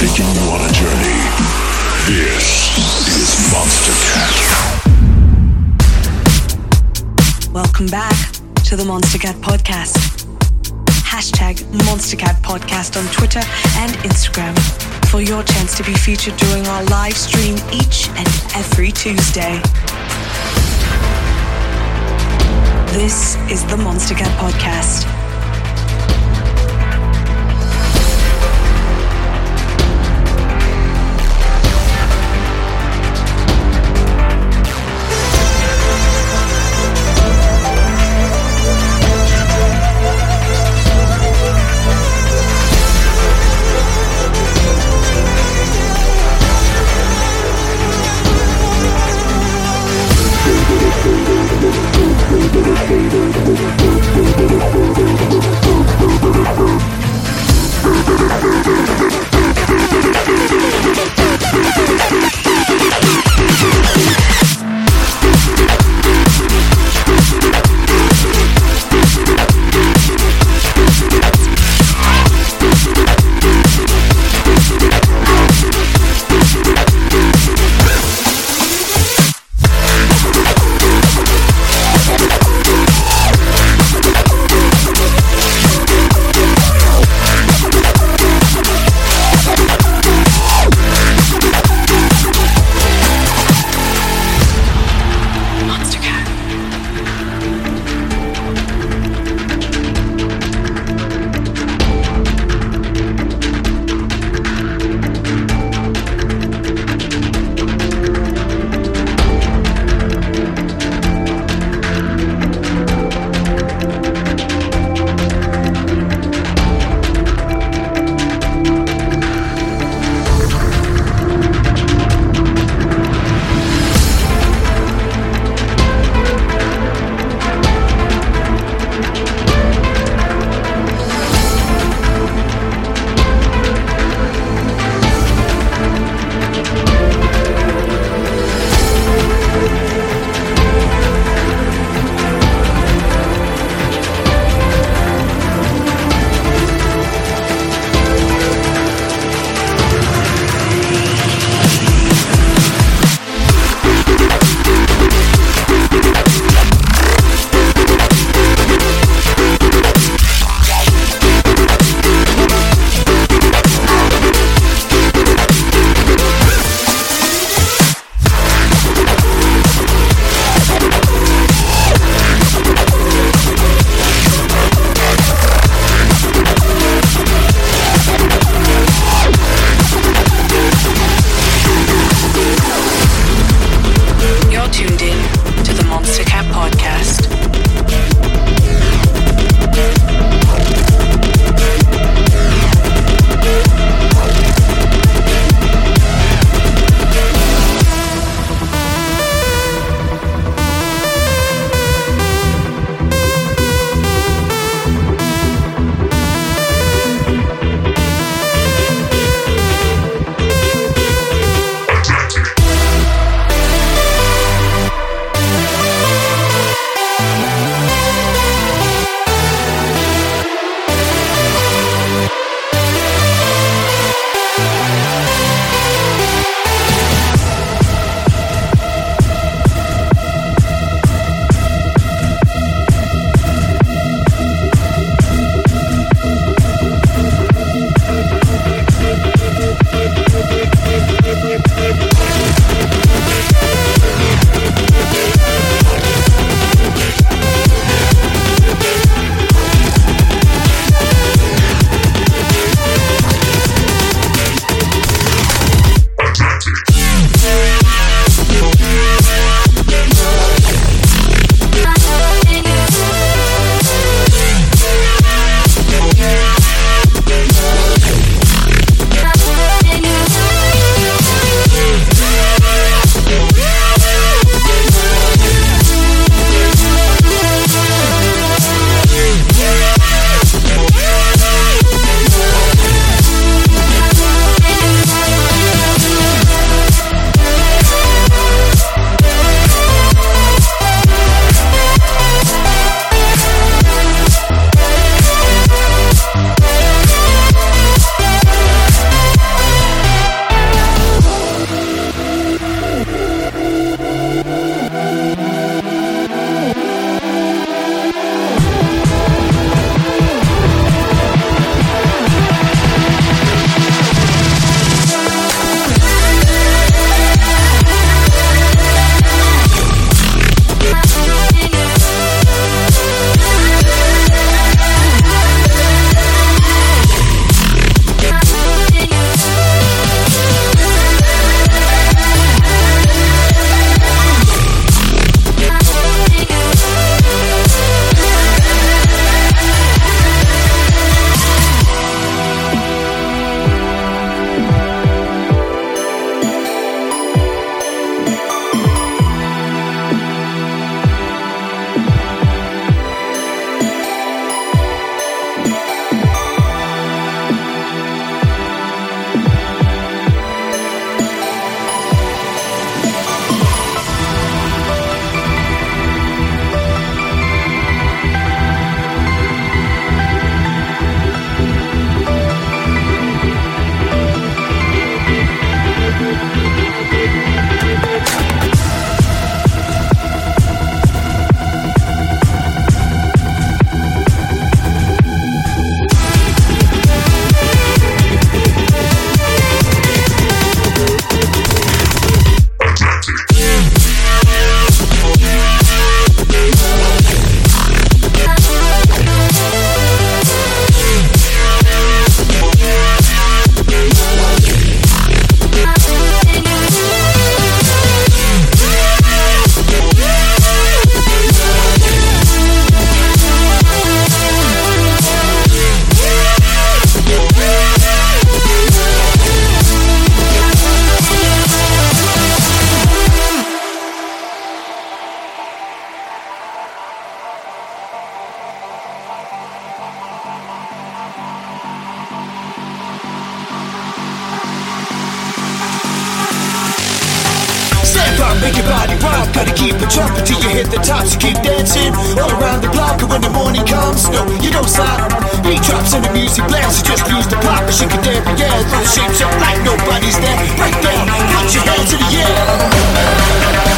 Taking you on a journey. This is Monstercat. Welcome back to the Monstercat Podcast. Hashtag Monstercat Podcast on Twitter and Instagram for your chance to be featured during our live stream each and every Tuesday. This is the Monstercat Podcast. Step up, make your body rock. Gotta keep it jumping till you hit the top. So keep dancing all around the block. And when the morning comes, no, you don't stop. Beat drops and the music blasts. You just use the pop and shake it down. Yeah, throw shapes up like nobody's there. Break down, put your hands in the air.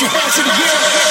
your hands to the air.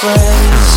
Friends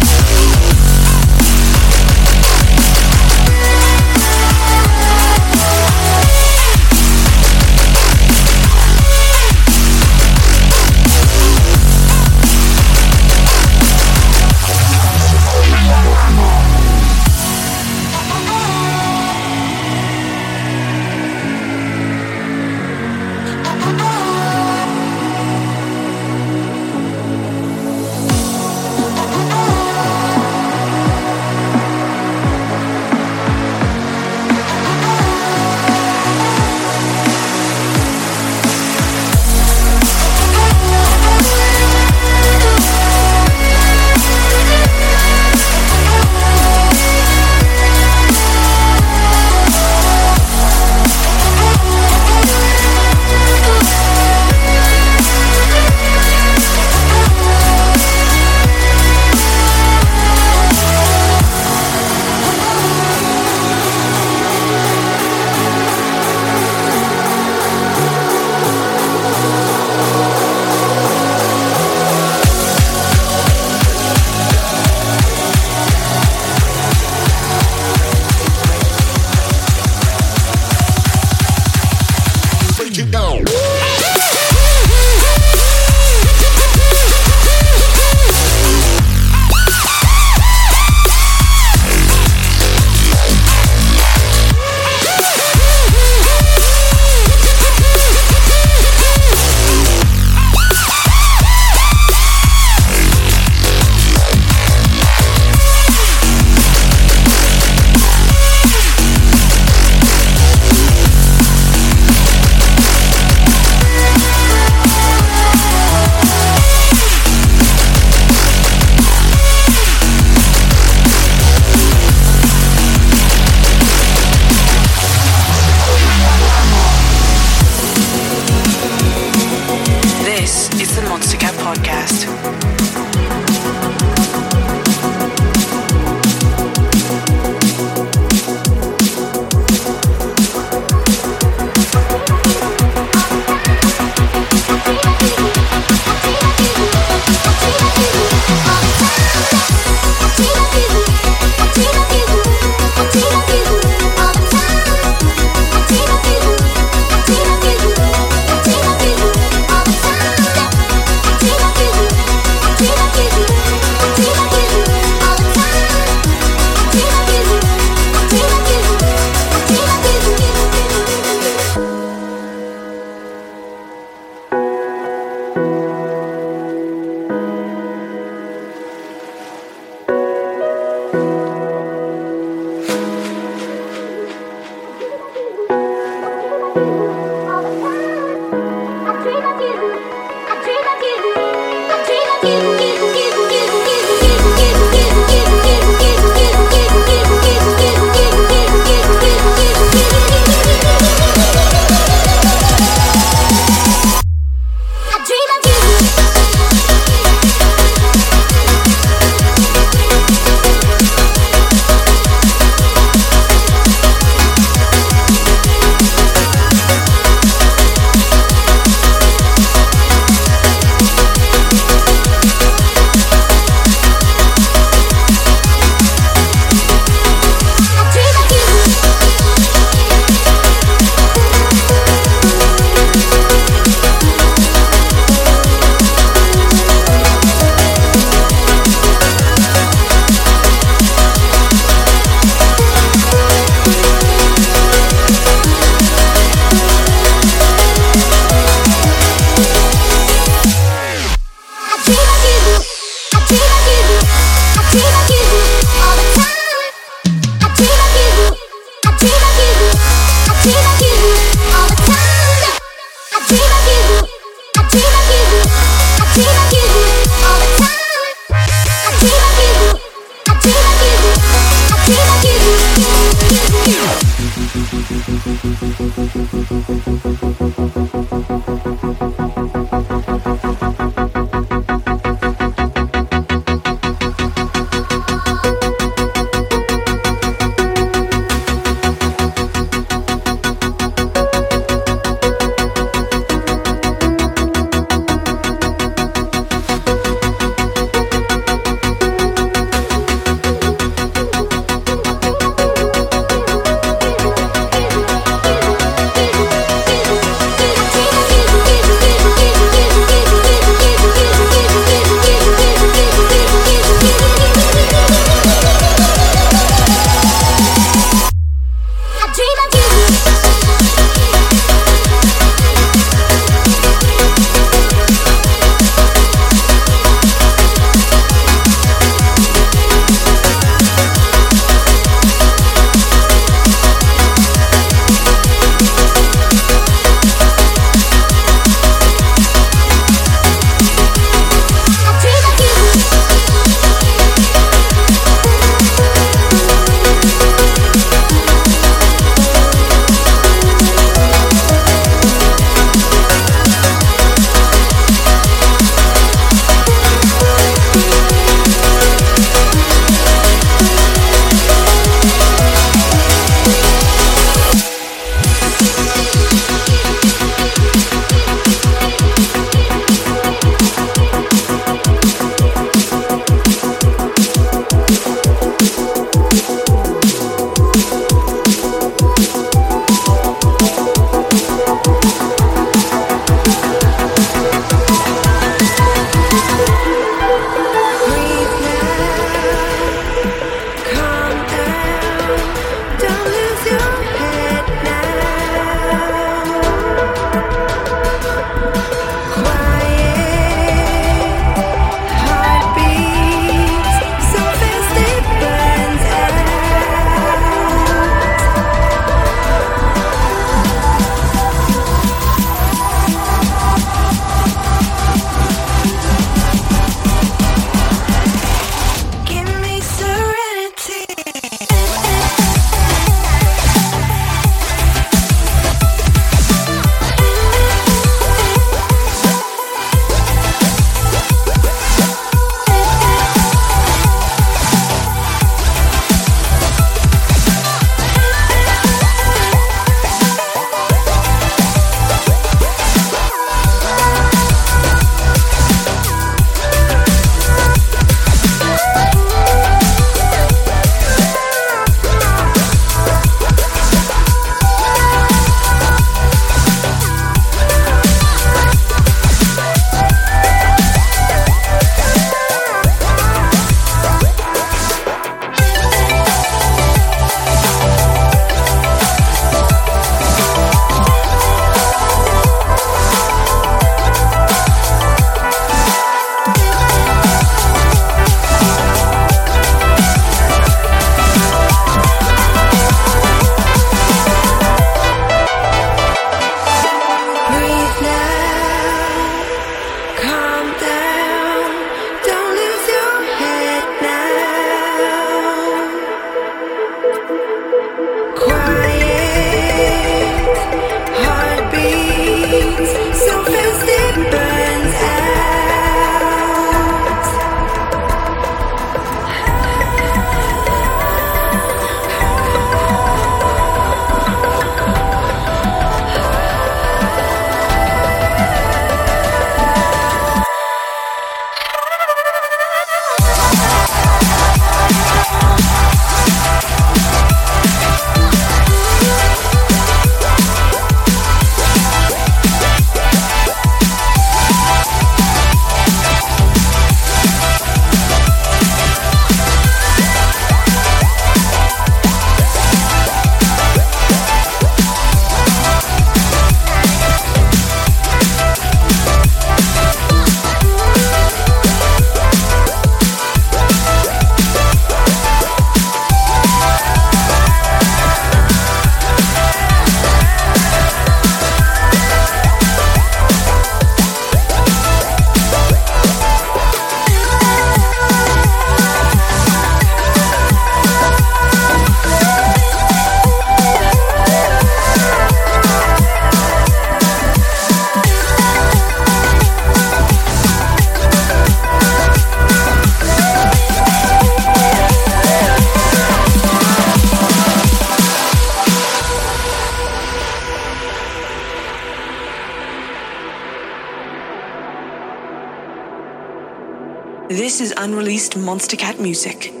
is unreleased Monstercat music.